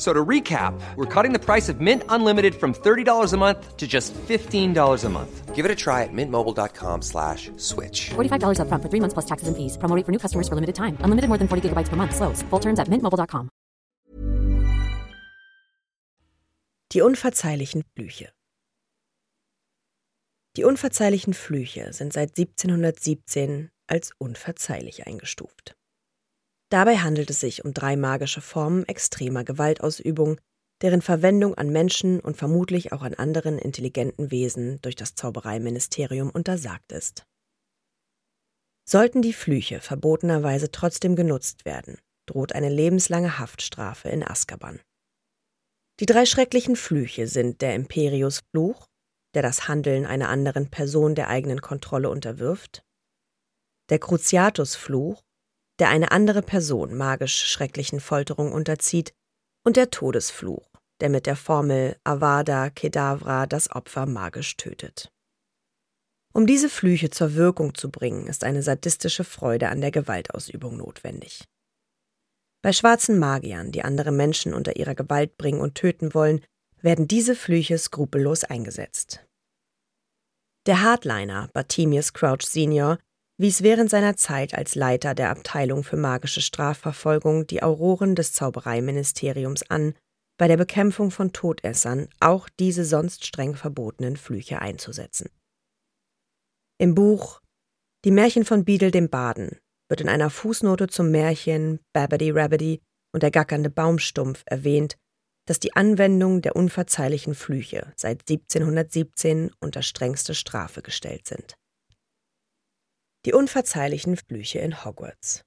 So to recap, we're cutting the price of Mint Unlimited from $30 a month to just $15 a month. Give it a try at mintmobile.com slash switch. $45 up front for three months plus taxes and fees. Promo rate for new customers for limited time. Unlimited more than 40 gigabytes per month. Slows. Full terms at mintmobile.com. Die unverzeihlichen Flüche Die unverzeihlichen Flüche sind seit 1717 als unverzeihlich eingestuft. Dabei handelt es sich um drei magische Formen extremer Gewaltausübung, deren Verwendung an Menschen und vermutlich auch an anderen intelligenten Wesen durch das Zaubereiministerium untersagt ist. Sollten die Flüche verbotenerweise trotzdem genutzt werden, droht eine lebenslange Haftstrafe in Azkaban. Die drei schrecklichen Flüche sind der Imperius-Fluch, der das Handeln einer anderen Person der eigenen Kontrolle unterwirft, der Cruciatus-Fluch, der eine andere Person magisch schrecklichen Folterung unterzieht, und der Todesfluch, der mit der Formel Avada Kedavra das Opfer magisch tötet. Um diese Flüche zur Wirkung zu bringen, ist eine sadistische Freude an der Gewaltausübung notwendig. Bei schwarzen Magiern, die andere Menschen unter ihrer Gewalt bringen und töten wollen, werden diese Flüche skrupellos eingesetzt. Der Hardliner Bartimius Crouch Sr wies während seiner Zeit als Leiter der Abteilung für magische Strafverfolgung die Auroren des Zaubereiministeriums an, bei der Bekämpfung von Todessern auch diese sonst streng verbotenen Flüche einzusetzen. Im Buch Die Märchen von Beadle dem Baden wird in einer Fußnote zum Märchen Babbity Rabbity und der gackernde Baumstumpf erwähnt, dass die Anwendung der unverzeihlichen Flüche seit 1717 unter strengste Strafe gestellt sind. Die unverzeihlichen Flüche in Hogwarts.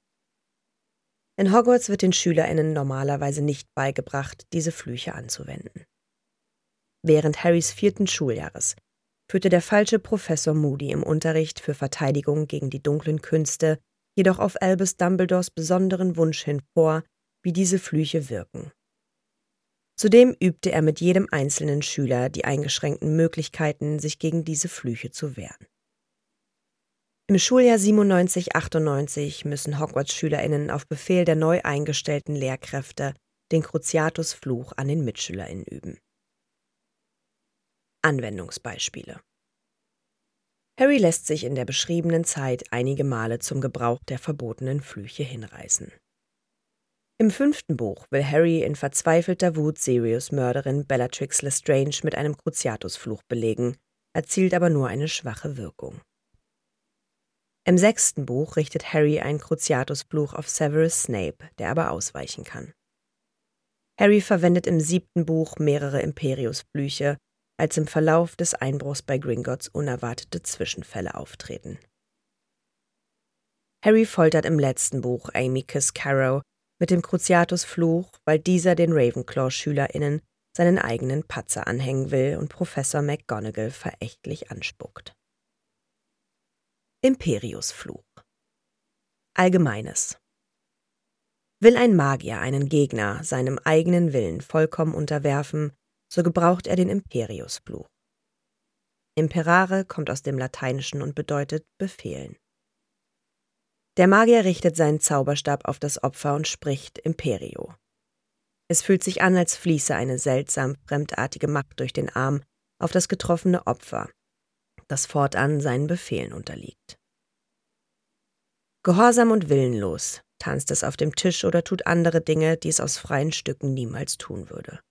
In Hogwarts wird den SchülerInnen normalerweise nicht beigebracht, diese Flüche anzuwenden. Während Harrys vierten Schuljahres führte der falsche Professor Moody im Unterricht für Verteidigung gegen die dunklen Künste jedoch auf Albus Dumbledores besonderen Wunsch hin vor, wie diese Flüche wirken. Zudem übte er mit jedem einzelnen Schüler die eingeschränkten Möglichkeiten, sich gegen diese Flüche zu wehren. Im Schuljahr 97-98 müssen Hogwarts-SchülerInnen auf Befehl der neu eingestellten Lehrkräfte den Cruciatus-Fluch an den MitschülerInnen üben. Anwendungsbeispiele Harry lässt sich in der beschriebenen Zeit einige Male zum Gebrauch der verbotenen Flüche hinreißen. Im fünften Buch will Harry in verzweifelter Wut Sirius Mörderin Bellatrix Lestrange mit einem Cruciatus-Fluch belegen, erzielt aber nur eine schwache Wirkung. Im sechsten Buch richtet Harry einen Cruciatus-Fluch auf Severus Snape, der aber ausweichen kann. Harry verwendet im siebten Buch mehrere Imperius-Flüche, als im Verlauf des Einbruchs bei Gringotts unerwartete Zwischenfälle auftreten. Harry foltert im letzten Buch Amicus Carrow mit dem Cruciatus-Fluch, weil dieser den Ravenclaw-SchülerInnen seinen eigenen Patzer anhängen will und Professor McGonagall verächtlich anspuckt. Imperiusfluch. Allgemeines. Will ein Magier einen Gegner seinem eigenen Willen vollkommen unterwerfen, so gebraucht er den Imperiusfluch. Imperare kommt aus dem Lateinischen und bedeutet befehlen. Der Magier richtet seinen Zauberstab auf das Opfer und spricht Imperio. Es fühlt sich an, als fließe eine seltsam fremdartige Macht durch den Arm auf das getroffene Opfer, das fortan seinen Befehlen unterliegt. Gehorsam und willenlos tanzt es auf dem Tisch oder tut andere Dinge, die es aus freien Stücken niemals tun würde.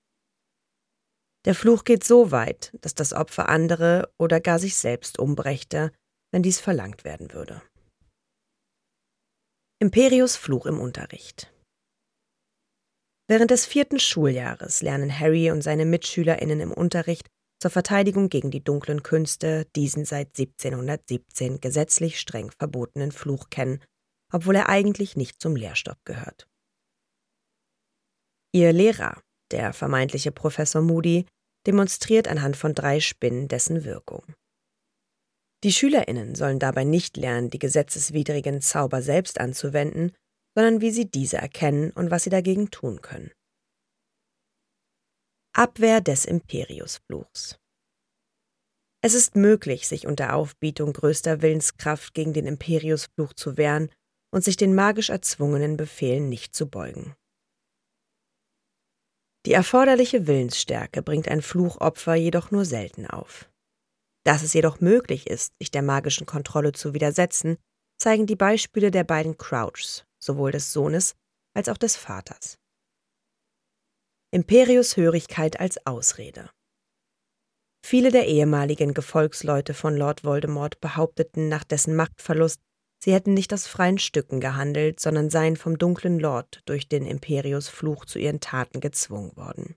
Der Fluch geht so weit, dass das Opfer andere oder gar sich selbst umbrächte, wenn dies verlangt werden würde. Imperius Fluch im Unterricht Während des vierten Schuljahres lernen Harry und seine MitschülerInnen im Unterricht zur Verteidigung gegen die dunklen Künste diesen seit 1717 gesetzlich streng verbotenen Fluch kennen, obwohl er eigentlich nicht zum Lehrstoff gehört. Ihr Lehrer, der vermeintliche Professor Moody, demonstriert anhand von drei Spinnen dessen Wirkung. Die Schülerinnen sollen dabei nicht lernen, die gesetzeswidrigen Zauber selbst anzuwenden, sondern wie sie diese erkennen und was sie dagegen tun können. Abwehr des Imperiusfluchs Es ist möglich, sich unter Aufbietung größter Willenskraft gegen den Imperiusfluch zu wehren und sich den magisch erzwungenen Befehlen nicht zu beugen. Die erforderliche Willensstärke bringt ein Fluchopfer jedoch nur selten auf. Dass es jedoch möglich ist, sich der magischen Kontrolle zu widersetzen, zeigen die Beispiele der beiden Crouchs, sowohl des Sohnes als auch des Vaters. Imperius Hörigkeit als Ausrede. Viele der ehemaligen Gefolgsleute von Lord Voldemort behaupteten nach dessen Machtverlust, sie hätten nicht aus freien Stücken gehandelt, sondern seien vom dunklen Lord durch den Imperius Fluch zu ihren Taten gezwungen worden.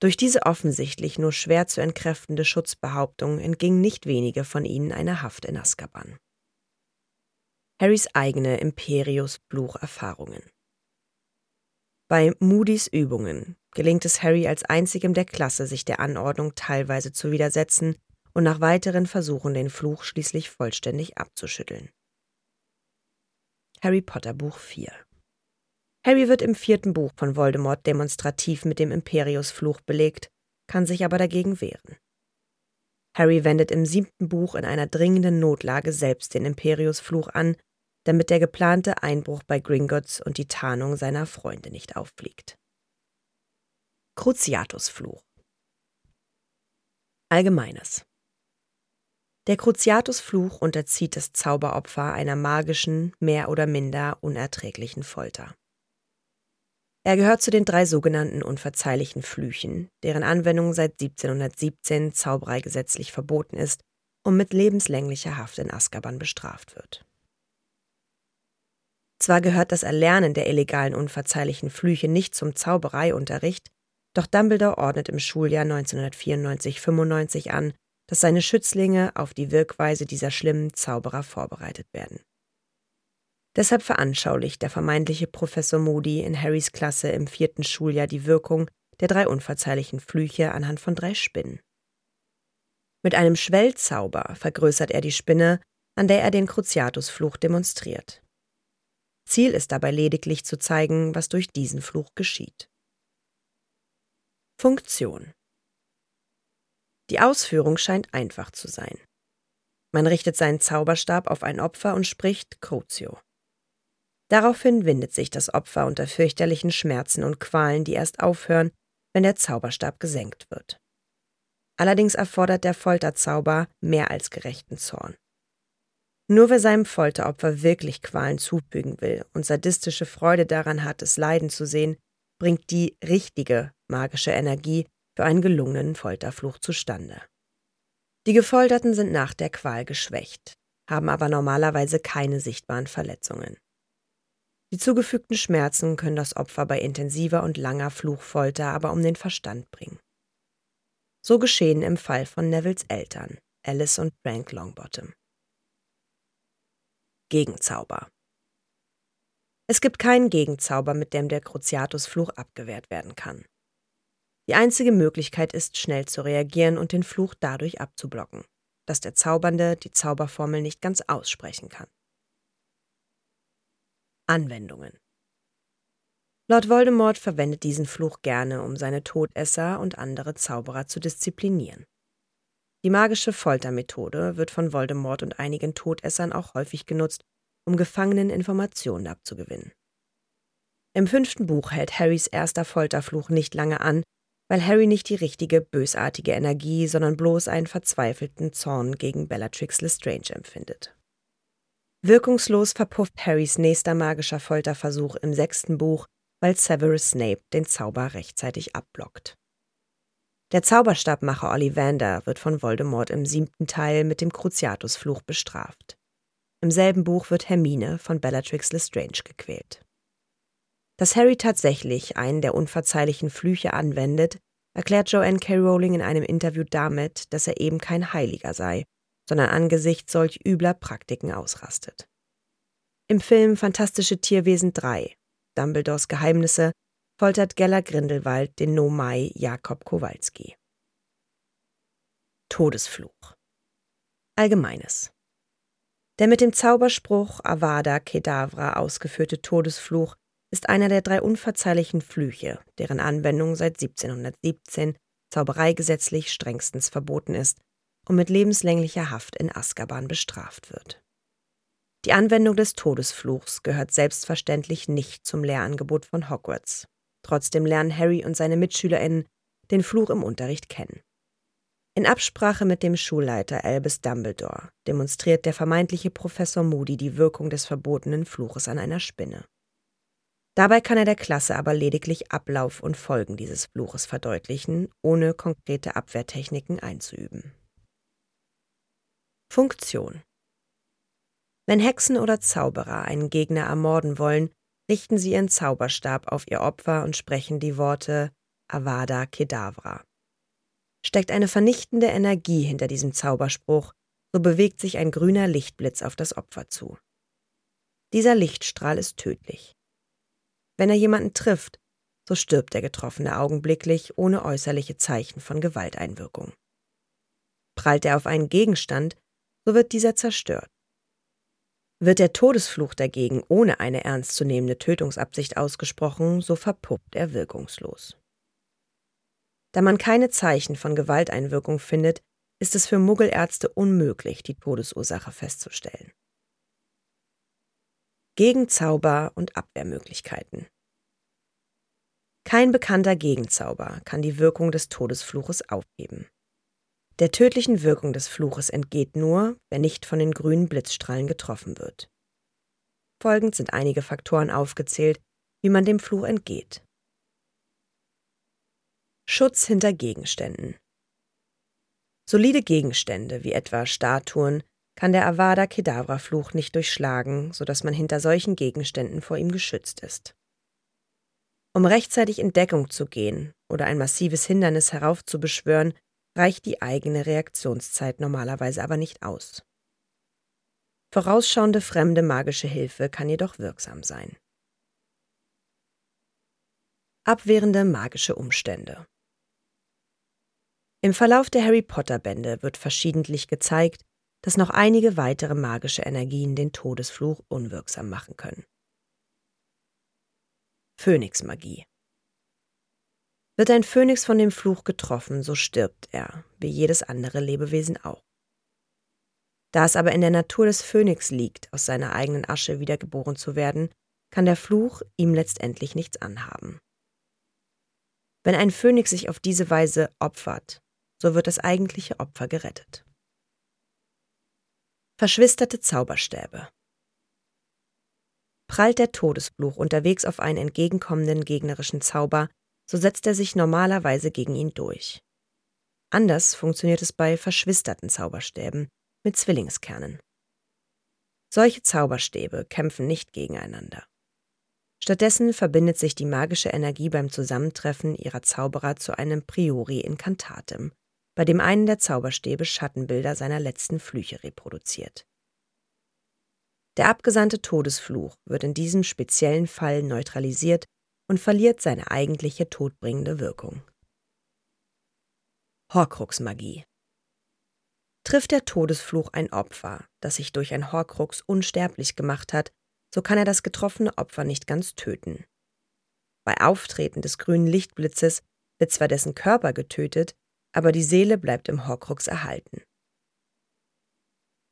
Durch diese offensichtlich nur schwer zu entkräftende Schutzbehauptung entgingen nicht wenige von ihnen einer Haft in Azkaban. Harrys eigene Imperius-Fluch-Erfahrungen. Bei Moody's Übungen gelingt es Harry als einzigem der Klasse, sich der Anordnung teilweise zu widersetzen und nach weiteren Versuchen den Fluch schließlich vollständig abzuschütteln. Harry Potter Buch 4 Harry wird im vierten Buch von Voldemort demonstrativ mit dem Imperius-Fluch belegt, kann sich aber dagegen wehren. Harry wendet im siebten Buch in einer dringenden Notlage selbst den Imperius-Fluch an damit der geplante Einbruch bei Gringotts und die Tarnung seiner Freunde nicht auffliegt. Cruciatusfluch Allgemeines Der Cruciatusfluch unterzieht das Zauberopfer einer magischen, mehr oder minder unerträglichen Folter. Er gehört zu den drei sogenannten unverzeihlichen Flüchen, deren Anwendung seit 1717 Zauberei gesetzlich verboten ist und mit lebenslänglicher Haft in Azkaban bestraft wird. Zwar gehört das Erlernen der illegalen unverzeihlichen Flüche nicht zum Zaubereiunterricht, doch Dumbledore ordnet im Schuljahr 1994-95 an, dass seine Schützlinge auf die Wirkweise dieser schlimmen Zauberer vorbereitet werden. Deshalb veranschaulicht der vermeintliche Professor Moody in Harrys Klasse im vierten Schuljahr die Wirkung der drei unverzeihlichen Flüche anhand von drei Spinnen. Mit einem Schwellzauber vergrößert er die Spinne, an der er den Cruciatusfluch demonstriert. Ziel ist dabei lediglich zu zeigen, was durch diesen Fluch geschieht. Funktion Die Ausführung scheint einfach zu sein. Man richtet seinen Zauberstab auf ein Opfer und spricht Crucio. Daraufhin windet sich das Opfer unter fürchterlichen Schmerzen und Qualen, die erst aufhören, wenn der Zauberstab gesenkt wird. Allerdings erfordert der Folterzauber mehr als gerechten Zorn. Nur wer seinem Folteropfer wirklich Qualen zufügen will und sadistische Freude daran hat, es leiden zu sehen, bringt die richtige magische Energie für einen gelungenen Folterfluch zustande. Die Gefolterten sind nach der Qual geschwächt, haben aber normalerweise keine sichtbaren Verletzungen. Die zugefügten Schmerzen können das Opfer bei intensiver und langer Fluchfolter aber um den Verstand bringen. So geschehen im Fall von Nevilles Eltern, Alice und Frank Longbottom. Gegenzauber. Es gibt keinen Gegenzauber, mit dem der Cruciatus-Fluch abgewehrt werden kann. Die einzige Möglichkeit ist, schnell zu reagieren und den Fluch dadurch abzublocken, dass der Zaubernde die Zauberformel nicht ganz aussprechen kann. Anwendungen Lord Voldemort verwendet diesen Fluch gerne, um seine Todesser und andere Zauberer zu disziplinieren. Die magische Foltermethode wird von Voldemort und einigen Todessern auch häufig genutzt, um Gefangenen Informationen abzugewinnen. Im fünften Buch hält Harrys erster Folterfluch nicht lange an, weil Harry nicht die richtige bösartige Energie, sondern bloß einen verzweifelten Zorn gegen Bellatrix Lestrange empfindet. Wirkungslos verpufft Harrys nächster magischer Folterversuch im sechsten Buch, weil Severus Snape den Zauber rechtzeitig abblockt. Der Zauberstabmacher Ollivander wird von Voldemort im siebten Teil mit dem Cruciatusfluch bestraft. Im selben Buch wird Hermine von Bellatrix Lestrange gequält. Dass Harry tatsächlich einen der unverzeihlichen Flüche anwendet, erklärt Joanne K. Rowling in einem Interview damit, dass er eben kein Heiliger sei, sondern angesichts solch übler Praktiken ausrastet. Im Film Fantastische Tierwesen 3, Dumbledores Geheimnisse, foltert Geller Grindelwald den Nomai Jakob Kowalski. Todesfluch. Allgemeines. Der mit dem Zauberspruch Avada Kedavra ausgeführte Todesfluch ist einer der drei unverzeihlichen Flüche, deren Anwendung seit 1717 zaubereigesetzlich strengstens verboten ist und mit lebenslänglicher Haft in Azkaban bestraft wird. Die Anwendung des Todesfluchs gehört selbstverständlich nicht zum Lehrangebot von Hogwarts. Trotzdem lernen Harry und seine MitschülerInnen den Fluch im Unterricht kennen. In Absprache mit dem Schulleiter Albus Dumbledore demonstriert der vermeintliche Professor Moody die Wirkung des verbotenen Fluches an einer Spinne. Dabei kann er der Klasse aber lediglich Ablauf und Folgen dieses Fluches verdeutlichen, ohne konkrete Abwehrtechniken einzuüben. Funktion Wenn Hexen oder Zauberer einen Gegner ermorden wollen, richten sie ihren Zauberstab auf ihr Opfer und sprechen die Worte Avada Kedavra. Steckt eine vernichtende Energie hinter diesem Zauberspruch, so bewegt sich ein grüner Lichtblitz auf das Opfer zu. Dieser Lichtstrahl ist tödlich. Wenn er jemanden trifft, so stirbt der Getroffene augenblicklich ohne äußerliche Zeichen von Gewalteinwirkung. Prallt er auf einen Gegenstand, so wird dieser zerstört. Wird der Todesfluch dagegen ohne eine ernstzunehmende Tötungsabsicht ausgesprochen, so verpuppt er wirkungslos. Da man keine Zeichen von Gewalteinwirkung findet, ist es für Muggelärzte unmöglich, die Todesursache festzustellen. Gegenzauber und Abwehrmöglichkeiten. Kein bekannter Gegenzauber kann die Wirkung des Todesfluches aufheben. Der tödlichen Wirkung des Fluches entgeht nur, wer nicht von den grünen Blitzstrahlen getroffen wird. Folgend sind einige Faktoren aufgezählt, wie man dem Fluch entgeht. Schutz hinter Gegenständen. Solide Gegenstände, wie etwa Statuen, kann der Avada Kedavra Fluch nicht durchschlagen, sodass man hinter solchen Gegenständen vor ihm geschützt ist. Um rechtzeitig in Deckung zu gehen oder ein massives Hindernis heraufzubeschwören, reicht die eigene Reaktionszeit normalerweise aber nicht aus. Vorausschauende fremde magische Hilfe kann jedoch wirksam sein. Abwehrende magische Umstände Im Verlauf der Harry Potter Bände wird verschiedentlich gezeigt, dass noch einige weitere magische Energien den Todesfluch unwirksam machen können. Phönixmagie wird ein Phönix von dem Fluch getroffen, so stirbt er, wie jedes andere Lebewesen auch. Da es aber in der Natur des Phönix liegt, aus seiner eigenen Asche wiedergeboren zu werden, kann der Fluch ihm letztendlich nichts anhaben. Wenn ein Phönix sich auf diese Weise opfert, so wird das eigentliche Opfer gerettet. Verschwisterte Zauberstäbe Prallt der Todesfluch unterwegs auf einen entgegenkommenden gegnerischen Zauber, so setzt er sich normalerweise gegen ihn durch. Anders funktioniert es bei verschwisterten Zauberstäben mit Zwillingskernen. Solche Zauberstäbe kämpfen nicht gegeneinander. Stattdessen verbindet sich die magische Energie beim Zusammentreffen ihrer Zauberer zu einem Priori Incantatem, bei dem einen der Zauberstäbe Schattenbilder seiner letzten Flüche reproduziert. Der abgesandte Todesfluch wird in diesem speziellen Fall neutralisiert und verliert seine eigentliche todbringende Wirkung. Horcrux-Magie Trifft der Todesfluch ein Opfer, das sich durch ein Horcrux unsterblich gemacht hat, so kann er das getroffene Opfer nicht ganz töten. Bei Auftreten des grünen Lichtblitzes wird zwar dessen Körper getötet, aber die Seele bleibt im Horcrux erhalten.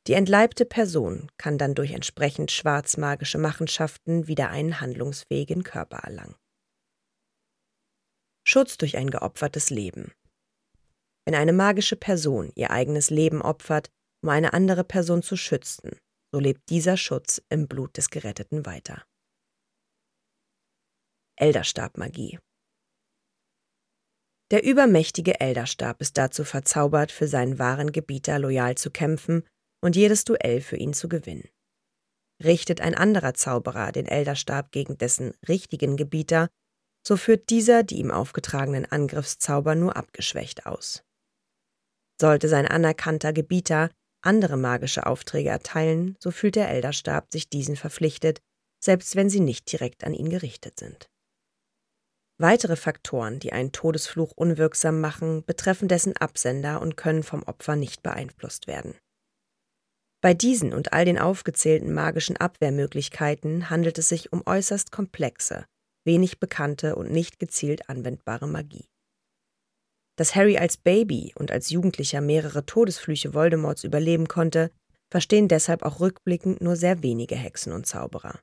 Die entleibte Person kann dann durch entsprechend schwarzmagische Machenschaften wieder einen handlungsfähigen Körper erlangen. Schutz durch ein geopfertes Leben. Wenn eine magische Person ihr eigenes Leben opfert, um eine andere Person zu schützen, so lebt dieser Schutz im Blut des Geretteten weiter. Elderstabmagie Der übermächtige Elderstab ist dazu verzaubert, für seinen wahren Gebieter loyal zu kämpfen und jedes Duell für ihn zu gewinnen. Richtet ein anderer Zauberer den Elderstab gegen dessen richtigen Gebieter, so führt dieser die ihm aufgetragenen Angriffszauber nur abgeschwächt aus. Sollte sein anerkannter Gebieter andere magische Aufträge erteilen, so fühlt der Elderstab sich diesen verpflichtet, selbst wenn sie nicht direkt an ihn gerichtet sind. Weitere Faktoren, die einen Todesfluch unwirksam machen, betreffen dessen Absender und können vom Opfer nicht beeinflusst werden. Bei diesen und all den aufgezählten magischen Abwehrmöglichkeiten handelt es sich um äußerst komplexe, wenig bekannte und nicht gezielt anwendbare Magie. Dass Harry als Baby und als Jugendlicher mehrere Todesflüche Voldemorts überleben konnte, verstehen deshalb auch rückblickend nur sehr wenige Hexen und Zauberer.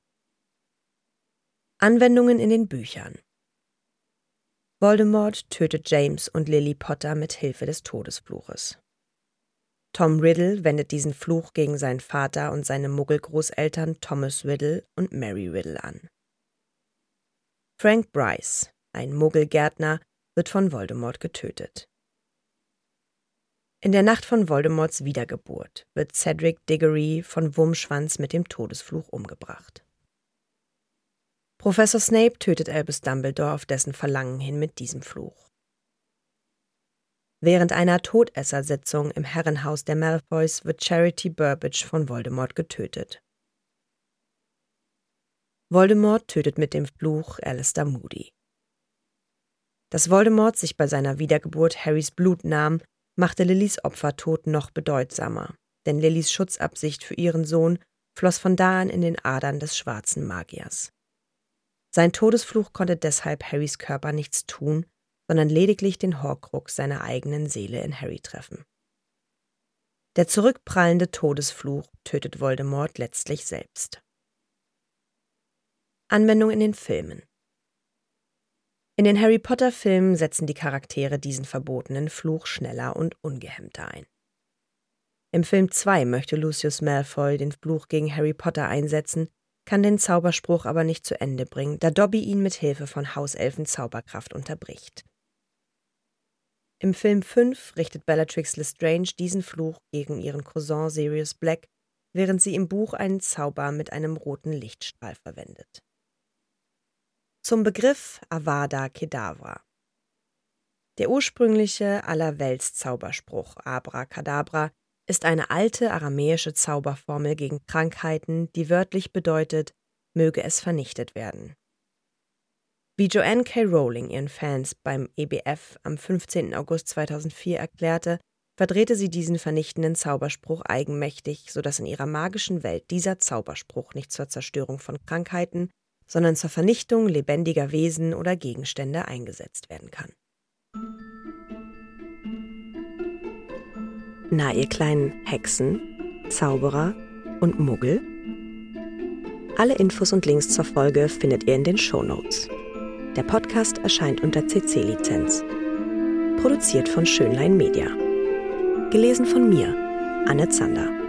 Anwendungen in den Büchern Voldemort tötet James und Lily Potter mit Hilfe des Todesfluches. Tom Riddle wendet diesen Fluch gegen seinen Vater und seine Muggelgroßeltern Thomas Riddle und Mary Riddle an. Frank Bryce, ein Muggelgärtner, wird von Voldemort getötet. In der Nacht von Voldemorts Wiedergeburt wird Cedric Diggory von Wurmschwanz mit dem Todesfluch umgebracht. Professor Snape tötet Albus Dumbledore auf dessen Verlangen hin mit diesem Fluch. Während einer Todessersitzung im Herrenhaus der Malfoys wird Charity Burbage von Voldemort getötet. Voldemort tötet mit dem Fluch Alistair Moody. Dass Voldemort sich bei seiner Wiedergeburt Harrys Blut nahm, machte Lillys Opfertod noch bedeutsamer, denn Lillys Schutzabsicht für ihren Sohn floss von da an in den Adern des schwarzen Magiers. Sein Todesfluch konnte deshalb Harrys Körper nichts tun, sondern lediglich den Horcrux seiner eigenen Seele in Harry treffen. Der zurückprallende Todesfluch tötet Voldemort letztlich selbst. Anwendung in den Filmen in den Harry Potter-Filmen setzen die Charaktere diesen verbotenen Fluch schneller und ungehemmter ein. Im Film 2 möchte Lucius Malfoy den Fluch gegen Harry Potter einsetzen, kann den Zauberspruch aber nicht zu Ende bringen, da Dobby ihn mit Hilfe von Hauselfen Zauberkraft unterbricht. Im Film 5 richtet Bellatrix Lestrange diesen Fluch gegen ihren Cousin Sirius Black, während sie im Buch einen Zauber mit einem roten Lichtstrahl verwendet. Zum Begriff Avada Kedavra. Der ursprüngliche Allerweltszauberspruch Abracadabra ist eine alte aramäische Zauberformel gegen Krankheiten, die wörtlich bedeutet, möge es vernichtet werden. Wie Joanne K. Rowling ihren Fans beim EBF am 15. August 2004 erklärte, verdrehte sie diesen vernichtenden Zauberspruch eigenmächtig, sodass in ihrer magischen Welt dieser Zauberspruch nicht zur Zerstörung von Krankheiten, sondern zur Vernichtung lebendiger Wesen oder Gegenstände eingesetzt werden kann. Na, ihr kleinen Hexen, Zauberer und Muggel? Alle Infos und Links zur Folge findet ihr in den Show Notes. Der Podcast erscheint unter CC-Lizenz. Produziert von Schönlein Media. Gelesen von mir, Anne Zander.